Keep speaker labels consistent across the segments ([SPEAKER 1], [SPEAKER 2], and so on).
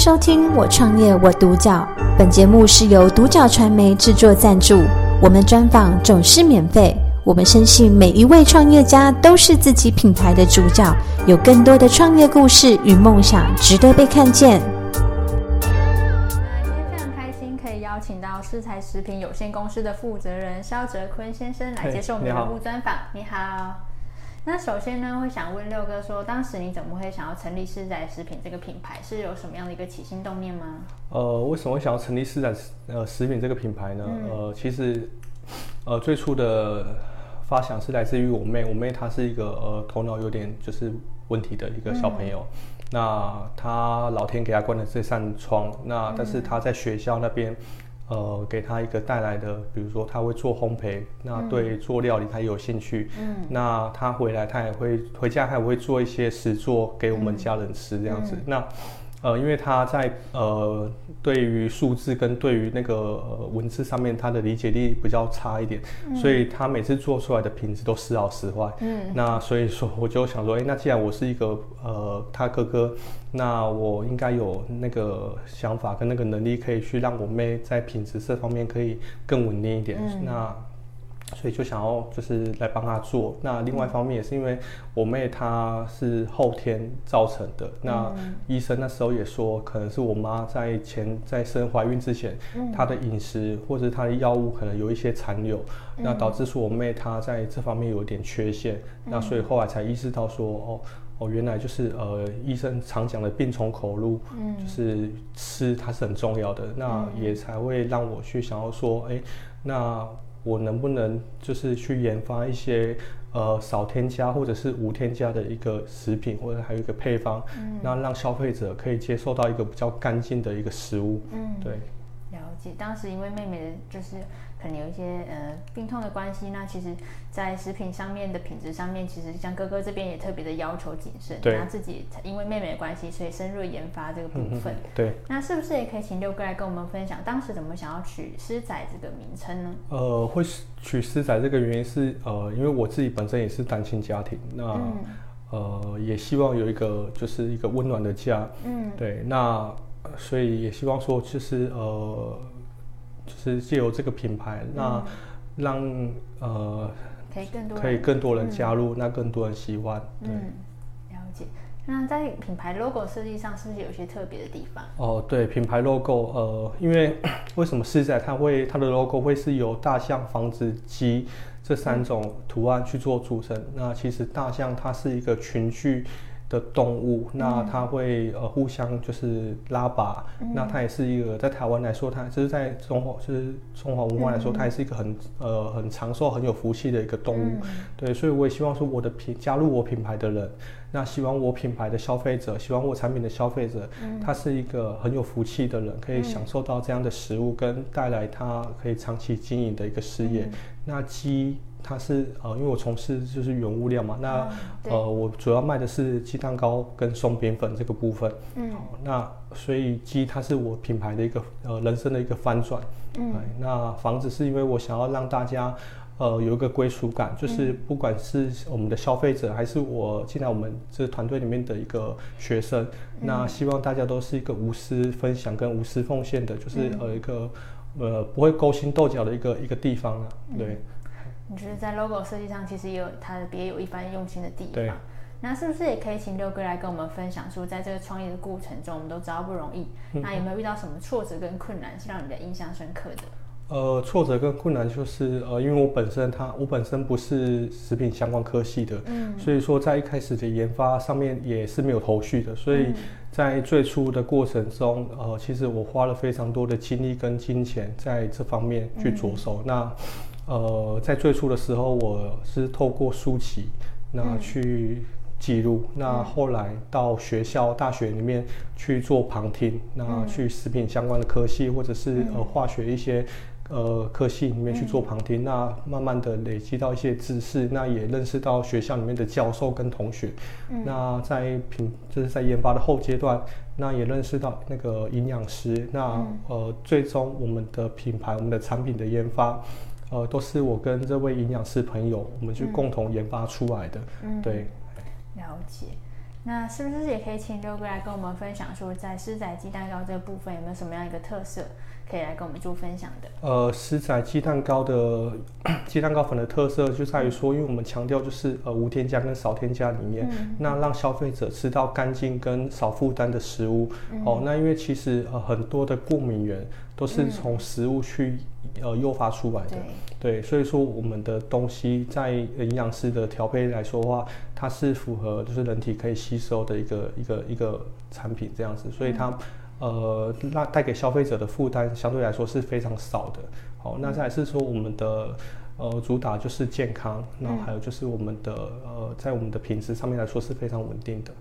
[SPEAKER 1] 收听《我创业我独角》，本节目是由独角传媒制作赞助，我们专访总是免费。我们深信每一位创业家都是自己品牌的主角，有更多的创业故事与梦想值得被看见。
[SPEAKER 2] 今天非常开心，可以邀请到食材食品有限公司的负责人肖哲坤先生来接受我们的专访。你好。那首先呢，会想问六哥说，当时你怎么会想要成立四仔食品这个品牌？是有什么样的一个起心动念吗？
[SPEAKER 3] 呃，为什么会想要成立四仔呃食品这个品牌呢？
[SPEAKER 2] 嗯
[SPEAKER 3] 呃，其实呃最初的发想是来自于我妹，我妹她是一个呃头脑有点就是问题的一个小朋友。那她老天给她关了这扇窗，那但是她在学校那边。呃，给他一个带来的，比如说他会做烘焙，那对做料理他也有兴趣。
[SPEAKER 2] 嗯
[SPEAKER 3] 那他回来，他也会回家，他也会做一些食做给我们家人吃这样子。那呃，因为他在呃对于数字跟对于那个、呃、文字上面，他的理解力比较差一点，所以他每次做出来的品质都时好时坏。
[SPEAKER 2] 嗯
[SPEAKER 3] 那所以说，我就想说，哎，那既然我是一个呃他哥哥，那我应该有那个想法跟那个能力，可以去让我妹在品质这方面可以更稳定一点。
[SPEAKER 2] 嗯
[SPEAKER 3] 那所以就想要就是来帮他做。那另外一方面也是因为我妹她是后天造成的，那医生那时候也说，可能是我妈在前在生怀孕之前，她的饮食或者她的药物可能有一些残留，那导致说我妹她在这方面有一点缺陷，那所以后来才意识到说哦。哦，原来就是呃，医生常讲的病从口入，
[SPEAKER 2] 嗯。
[SPEAKER 3] 就是吃它是很重要的，那也才会让我去想要说，哎，那我能不能就是去研发一些呃少添加或者是无添加的一个食品，或者还有一个配方，那让消费者可以接受到一个比较干净的一个食物，
[SPEAKER 2] 嗯，
[SPEAKER 3] 对。
[SPEAKER 2] 了解。当时因为妹妹的就是可能有一些呃病痛的关系，那其实，在食品上面的品质上面，其实像哥哥这边也特别的要求谨慎，
[SPEAKER 3] 对。
[SPEAKER 2] 那自己因为妹妹的关系，所以深入研发这个部分。
[SPEAKER 3] 对，
[SPEAKER 2] 那是不是也可以请六哥来跟我们分享，当时怎么想要取“狮仔”这个名称呢？
[SPEAKER 3] 呃，会取狮仔这个原因是呃，因为我自己本身也是单亲家庭，那、呃也希望有一个就是一个温暖的家，
[SPEAKER 2] 嗯。
[SPEAKER 3] 对，那呃所以也希望说其实呃，就是借由这个品牌，那让呃
[SPEAKER 2] 可以更多人
[SPEAKER 3] 可以更多人加入，那更多人喜欢，对。
[SPEAKER 2] 嗯，了解。那在品牌 logo 设计上，是不是有些特别的地方？
[SPEAKER 3] 哦，对，品牌 logo，呃，因为 为什么狮仔它会它的 logo 会是由大象、房子、鸡这三种图案去做组成？那其实大象它是一个群居的动物，那它会呃互相就是拉拔，那它也是一个在台湾来说，它就是在中华就是中华文化来说，它也是一个很呃很长寿、很有福气的一个动物。对，所以我也希望说我的品加入我品牌的人，那希望我品牌的消费者，喜欢我产品的消费者，他是一个很有福气的人，可以享受到这样的食物，跟带来他可以长期经营的一个事业。那鸡它是呃，因为我从事就是原物料嘛，那、
[SPEAKER 2] 对
[SPEAKER 3] 呃我主要卖的是鸡蛋糕跟松饼粉这个部分。
[SPEAKER 2] 嗯
[SPEAKER 3] 好，那所以鸡它是我品牌的一个呃人生的一个翻转。
[SPEAKER 2] 嗯
[SPEAKER 3] 哎，那房子是因为我想要让大家。呃，有一个归属感，就是不管是我们的消费者，还是我进来我们这团队里面的一个学生，那希望大家都是一个无私分享跟无私奉献的，就是呃一个呃不会勾心斗角的一个一个地方了。对，
[SPEAKER 2] 你觉得在 logo 设计上，其实也有它的别有一番用心的地
[SPEAKER 3] 对
[SPEAKER 2] 方。那是不是也可以请六哥来跟我们分享说，在这个创业的过程中，我们都知道不容易，
[SPEAKER 3] 嗯
[SPEAKER 2] 那有没有遇到什么挫折跟困难是让你的印象深刻的？
[SPEAKER 3] 呃，挫折跟困难就是呃，因为我本身它我本身不是食品相关科系的，
[SPEAKER 2] 嗯
[SPEAKER 3] 所以说在一开始的研发上面也是没有头绪的，所以在最初的过程中，呃，其实我花了非常多的精力跟金钱在这方面去着手。那呃，在最初的时候，我是透过书籍那去记录，那后来到学校、大学里面去做旁听，那去食品相关的科系或者是呃化学一些。呃，科系里面去做旁听，那慢慢的累积到一些知识，那也认识到学校里面的教授跟同学，那在品就是在研发的后阶段，那也认识到那个营养师，那、呃，最终我们的品牌、我们的产品的研发，呃，都是我跟这位营养师朋友我们去共同研发出来的，嗯对。
[SPEAKER 2] 了解。那是不是也可以请六哥来跟我们分享，说在狮仔鸡蛋糕这个部分有没有什么样一个特色，可以来跟我们做分享的？
[SPEAKER 3] 呃，狮仔鸡蛋糕的鸡蛋糕粉的特色就在于说，因为我们强调就是呃无添加跟少添加里面，那让消费者吃到干净跟少负担的食物。哦，那因为其实呃很多的过敏源都是从食物去呃诱发出来的。对，所以说我们的东西在营养师的调配来说的话，它是符合就是人体可以吸收的一个一个一个产品这样子，所以它呃那带给消费者的负担相对来说是非常少的。好，那再是说我们的呃主打就是健康，然后还有就是我们的呃在我们的品质上面来说是非常稳定的。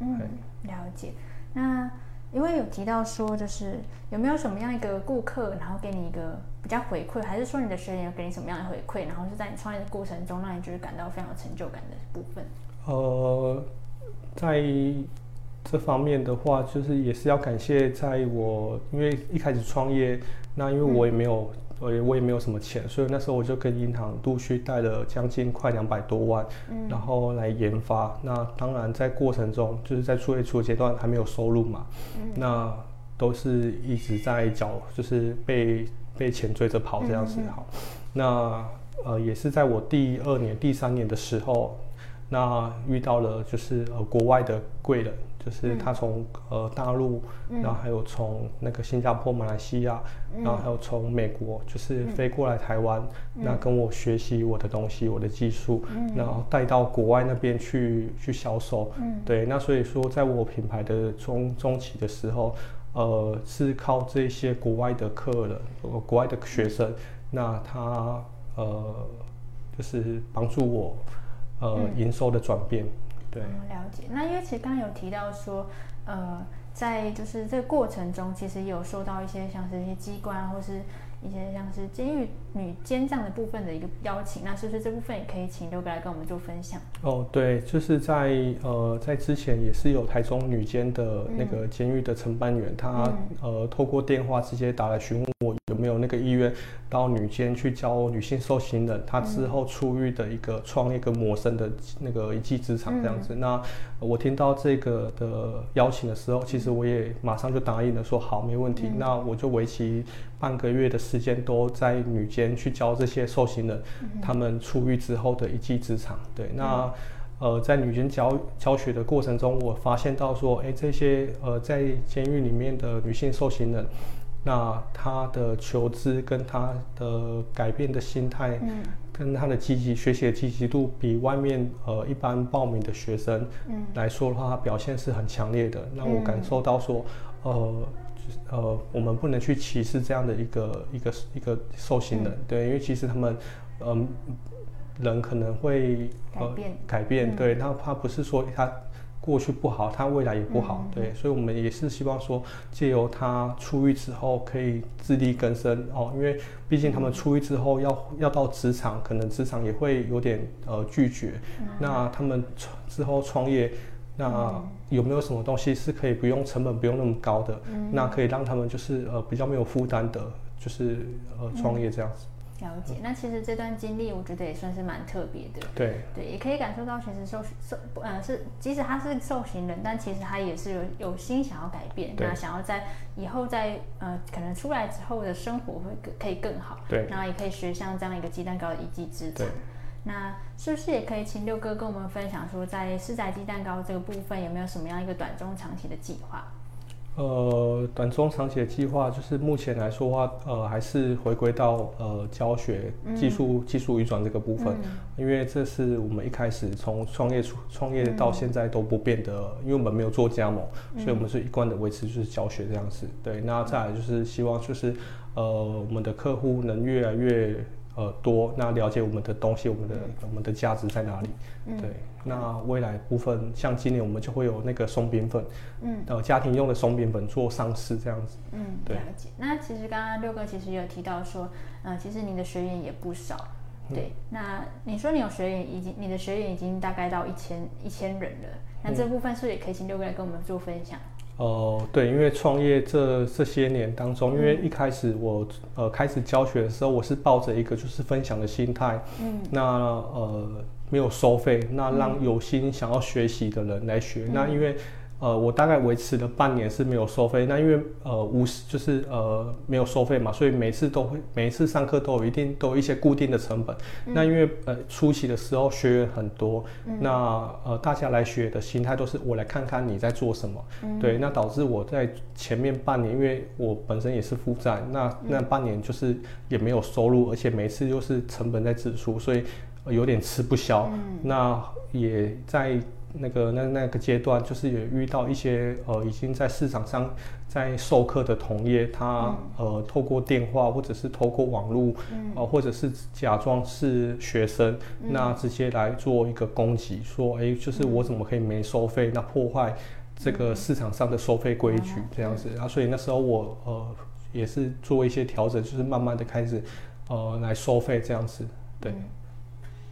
[SPEAKER 2] 嗯，了解。那因为有提到说，就是有没有什么样一个顾客，然后给你一个比较回馈，还是说你的学员有给你什么样的回馈，然后是在你创业的过程中，让你就是感到非常有成就感的部分？
[SPEAKER 3] 呃，在这方面的话，就是也是要感谢，在我因为一开始创业，那因为我也没有。我也我也没有什么钱，所以那时候我就跟银行陆续贷了将近快两百多万，然后来研发。那当然在过程中，就是在初业初阶段还没有收入嘛，那都是一直在缴，就是被被钱追着跑这样子。好，那呃也是在我第二年、第三年的时候，那遇到了就是呃国外的贵人。就是他从呃大陆，然后还有从那个新加坡、马来西亚，然后还有从美国，就是飞过来台湾，那跟我学习我的东西、我的技术，然后带到国外那边去去销售。对，那所以说，在我品牌的中中期的时候，呃，是靠这些国外的客人、国外的学生，那他呃就是帮助我呃营收的转变。对，
[SPEAKER 2] 了解。那因为其实刚刚有提到说，呃，在就是这个过程中，其实有受到一些像是一些机关或是。一些像是监狱女监这样的部分的一个邀请，那是不是这部分也可以请刘哥来跟我们做分享？
[SPEAKER 3] 哦，对，就是在呃在之前也是有台中女监的那个监狱的承办员，他呃透过电话直接打来询问我有没有那个意愿到女监去教女性受刑人，他之后出狱的一个创业跟谋生的那个一技之长这样子。那我听到这个的邀请的时候，其实我也马上就答应了，说好没问题。那我就为期半个月的时间都在女监去教这些受刑人，他们出狱之后的一技之长。对，那呃，在女监教教学的过程中，我发现到说，哎，这些呃在监狱里面的女性受刑人，那她的求知跟她的改变的心态，嗯，跟她的积极学习的积极度，比外面呃一般报名的学生，嗯。来说的话，表现是很强烈的，让我感受到说，呃。呃，我们不能去歧视这样的一个一个一个受刑人，对，因为其实他们，嗯，人可能会
[SPEAKER 2] 改变，
[SPEAKER 3] 改变，对，他他不是说他过去不好，他未来也不好，对，所以我们也是希望说，借由他出狱之后可以自力更生哦，因为毕竟他们出狱之后要要到职场，可能职场也会有点呃拒绝，那他们之后创业。那有没有什么东西是可以不用成本不用那么高的？那可以让他们就是呃比较没有负担的，就是呃创业这样子。
[SPEAKER 2] 了解。那其实这段经历我觉得也算是蛮特别的。
[SPEAKER 3] 对。
[SPEAKER 2] 对，也可以感受到其实受受呃是即使他是受刑人，但其实他也是有有心想要改变，那想要在以后在呃可能出来之后的生活会可以更好。
[SPEAKER 3] 对。
[SPEAKER 2] 然后也可以学像这样一个鸡蛋糕的一技之长。那是不是也可以请六哥跟我们分享说，在四仔鸡蛋糕这个部分有没有什么样一个短中长期的计划？
[SPEAKER 3] 呃，短中长期的计划就是目前来说话，呃，还是回归到呃教学技术技术移转这个部分，因为这是我们一开始从创业出创业到现在都不变的，因为我们没有做加盟，所以我们是一贯的维持就是教学这样子。对，那再来就是希望就是呃我们的客户能越来越。呃，多那了解我们的东西，我们的我们的价值在哪里？对，那未来部分像今年我们就会有那个松饼粉，嗯，呃，家庭用的松饼粉做上市这样子。
[SPEAKER 2] 嗯，了解。那其实刚刚六哥其实有提到说，呃，其实你的学员也不少。对，那你说你有学员已经，你的学员已经大概到一千一千人了，那这部分是不是也可以请六哥来跟我们做分享？
[SPEAKER 3] 呃，对，因为创业这这些年当中，因为一开始我呃开始教学的时候，我是抱着一个就是分享的心态，嗯，那呃没有收费，那让有心想要学习的人来学，那因为。呃，我大概维持了半年是没有收费，那因为呃无就是呃没有收费嘛，所以每次都会每一次上课都有一定都有一些固定的成本。那因为呃初期的时候学员很多，那呃大家来学的心态都是我来看看你在做什么，对，那导致我在前面半年，因为我本身也是负债，那那半年就是也没有收入，而且每次又是成本在支出，所以有点吃不消。那也在。那个那那个阶段，就是也遇到一些呃已经在市场上在授课的同业，他呃透过电话或者是透过网络，呃或者是假装是学生，那直接来做一个攻击，说哎就是我怎么可以没收费，那破坏这个市场上的收费规矩这样子。啊，所以那时候我呃也是做一些调整，就是慢慢的开始呃来收费这样子，对。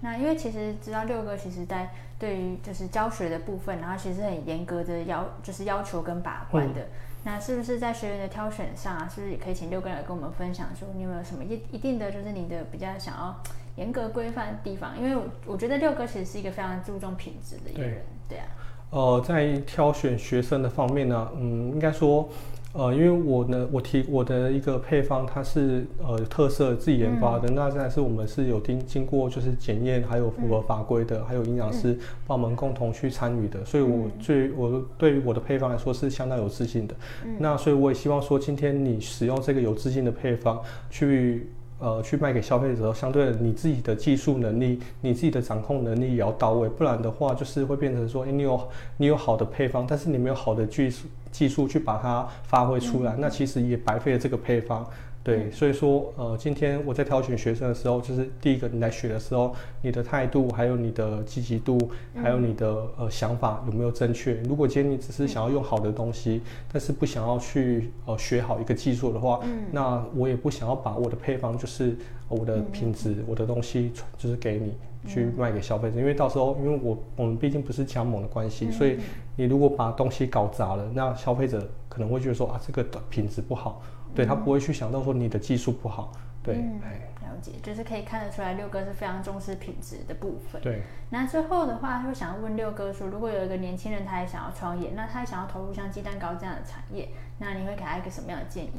[SPEAKER 2] 那因为其实知道六哥其实在对于就是教学的部分，然后其实很严格的要就是要求跟把关的。那是不是在学员的挑选上啊，是不是也可以请六哥来跟我们分享，说你有没有什么一一定的就是你的比较想要严格规范的地方？因为我我觉得六哥其实是一个非常注重品质的一个人，对啊。
[SPEAKER 3] 呃，在挑选学生的方面呢，嗯，应该说。呃，因为我呢，我提我的一个配方，它是呃特色自己研发的，那再是我们是有经经过就是检验，还有符合法规的，还有营养师帮我们共同去参与的，所以我最我对于我的配方来说是相当有自信的。那所以我也希望说，今天你使用这个有自信的配方去。呃，去卖给消费者，相对的，你自己的技术能力、你自己的掌控能力也要到位，不然的话，就是会变成说，哎，你有你有好的配方，但是你没有好的技术技术去把它发挥出来，那其实也白费了这个配方。对，所以说，呃，今天我在挑选学生的时候，就是第一个，你来学的时候，你的态度，还有你的积极度，还有你的呃想法有没有正确？如果今天你只是想要用好的东西，但是不想要去呃学好一个技术的话，那我也不想要把我的配方，就是我的品质，我的东西就是给你去卖给消费者，因为到时候，因为我我们毕竟不是加盟的关系，所以你如果把东西搞砸了，那消费者可能会觉得说啊，这个品质不好。对他不会去想到说你的技术不好，对，
[SPEAKER 2] 了解，就是可以看得出来六哥是非常重视品质的部分。
[SPEAKER 3] 对，
[SPEAKER 2] 那最后的话，会想要问六哥说，如果有一个年轻人他也想要创业，那他想要投入像鸡蛋糕这样的产业，那你会给他一个什么样的建议？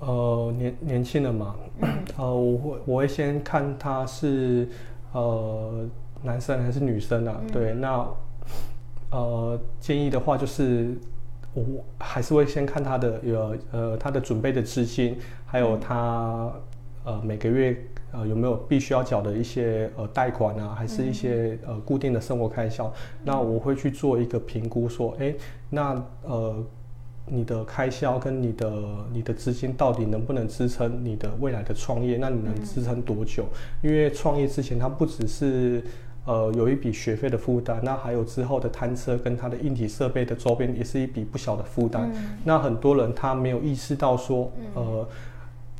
[SPEAKER 3] 呃，年年轻人嘛，呃，我会我会先看他是呃男生还是女生啊？对，那呃建议的话就是。我还是会先看他的有呃他的准备的资金，还有他呃每个月呃有没有必须要缴的一些呃贷款啊，还是一些呃固定的生活开销。那我会去做一个评估，说，哎，那呃你的开销跟你的你的资金到底能不能支撑你的未来的创业？那你能支撑多久？因为创业之前，它不只是。呃，有一笔学费的负担，那还有之后的摊车跟它的硬体设备的周边，也是一笔不小的负担。那很多人他没有意识到说，呃，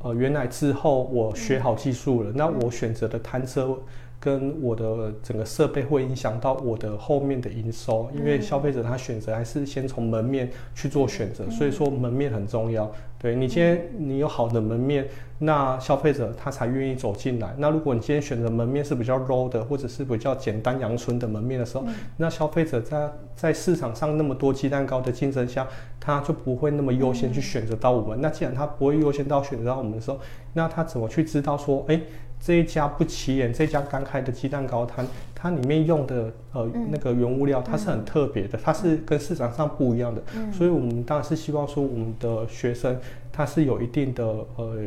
[SPEAKER 3] 呃，原来之后我学好技术了，那我选择的摊车。跟我的整个设备会影响到我的后面的营收，因为消费者他选择还是先从门面去做选择，所以说门面很重要。对你今天你有好的门面，那消费者他才愿意走进来。那如果你今天选择门面是比较 low 的，或者是比较简单阳春的门面的时候，那消费者在在市场上那么多鸡蛋糕的竞争下，他就不会那么优先去选择到我们。那既然他不会优先到选择到我们的时候，那他怎么去知道说，哎？这一家不起眼，这家刚开的鸡蛋糕摊，它里面用的呃那个原物料，它是很特别的，它是跟市场上不一样的。所以，我们当然是希望说，我们的学生他是有一定的呃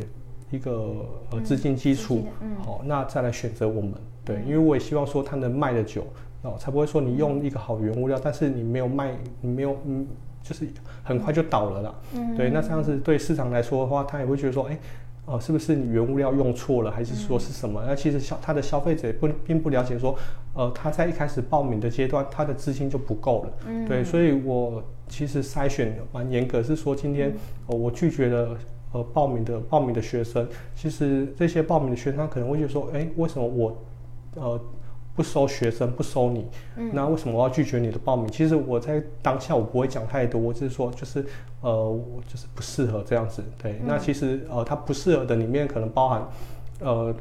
[SPEAKER 3] 一个呃资金基础，好，那再来选择我们。对，因为我也希望说，他能卖的久哦，才不会说你用一个好原物料，但是你没有卖，你没有嗯，就是很快就倒了啦。嗯对，那这样子对市场来说的话，他也会觉得说，哎。哦，是不是你原物料用错了，还是说是什么？那其实消他的消费者不并不了解，说，呃，他在一开始报名的阶段，他的资金就不够了。嗯，对，所以我其实筛选蛮严格，是说今天，呃，我拒绝了呃报名的报名的学生。其实这些报名的学生，他可能会觉得说，哎，为什么我，呃，不收学生，不收你，那为什么我要拒绝你的报名？其实我在当下我不会讲太多，我只是说就是呃，我就是不适合这样子。对，那其实呃，它不适合的里面可能包含呃。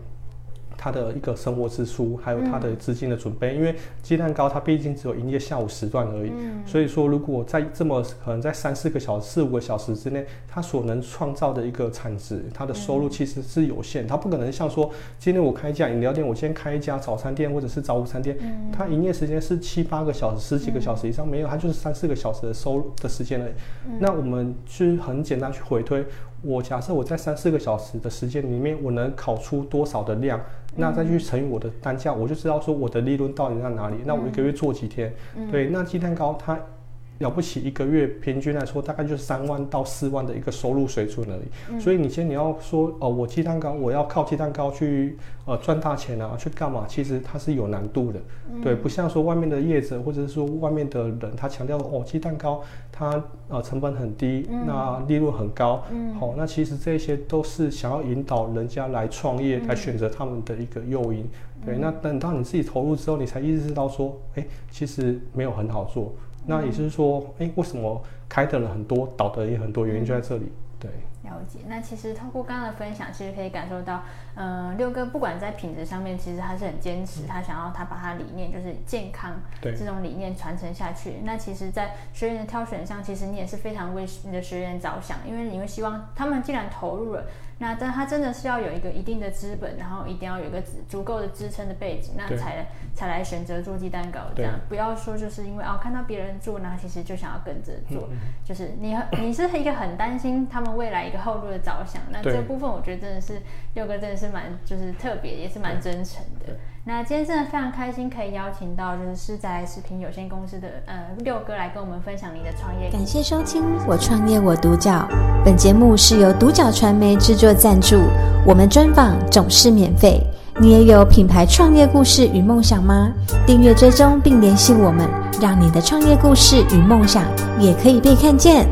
[SPEAKER 3] 他的一个生活支出，还有他的资金的准备，因为鸡蛋糕它毕竟只有营业下午时段而已，所以说如果在这么可能在三四个小时、四五个小时之内，它所能创造的一个产值，它的收入其实是有限，它不可能像说今天我开一家饮料店，我先开一家早餐店或者是早午餐店，它营业时间是七八个小时、十几个小时以上，没有，它就是三四个小时的收入的时间而已。那我们去很简单去回推。我假设我在三四个小时的时间里面，我能烤出多少的量，那再去乘以我的单价，我就知道说我的利润到底在哪里。那我一个月做几天？对，那鸡蛋糕它。了不起，一个月平均来说，大概就是三万到四万的一个收入水准而已。所以你先你要说，哦，我鸡蛋糕，我要靠鸡蛋糕去呃赚大钱啊，去干嘛？其实它是有难度的，对，不像说外面的业者或者是说外面的人，他强调哦，鸡蛋糕它呃成本很低，那利润很高，好，那其实这些都是想要引导人家来创业，来选择他们的一个诱因。对，那等到你自己投入之后，你才意识到说，哎，其实没有很好做。那也就是说，哎，为什么开的人很多，倒的也很多，原因就在这里。对，
[SPEAKER 2] 了解。那其实透过刚刚的分享，其实可以感受到，嗯，六哥不管在品质上面，其实他是很坚持，他想要他把他理念就是健康这种理念传承下去。那其实，在学员的挑选上，其实你也是非常为你的学员着想，因为你会希望他们既然投入了。那但他真的是要有一个一定的资本，然后一定要有一个足够的支撑的背景，那才才来选择做鸡蛋糕这样。不要说就是因为哦看到别人做，那其实就想要跟着做。就是你你是一个很担心他们未来一个后路的着想。那这部分我觉得真的是六哥真的是蛮就是特别，也是蛮真诚的。那今天真的非常开心，可以邀请到就是世宅食品有限公司的呃六哥来跟我们分享你的创业。
[SPEAKER 1] 感谢收听《我创业我独角》，本节目是由独角传媒制作赞助，我们专访总是免费。你也有品牌创业故事与梦想吗？订阅追踪并联系我们，让你的创业故事与梦想也可以被看见。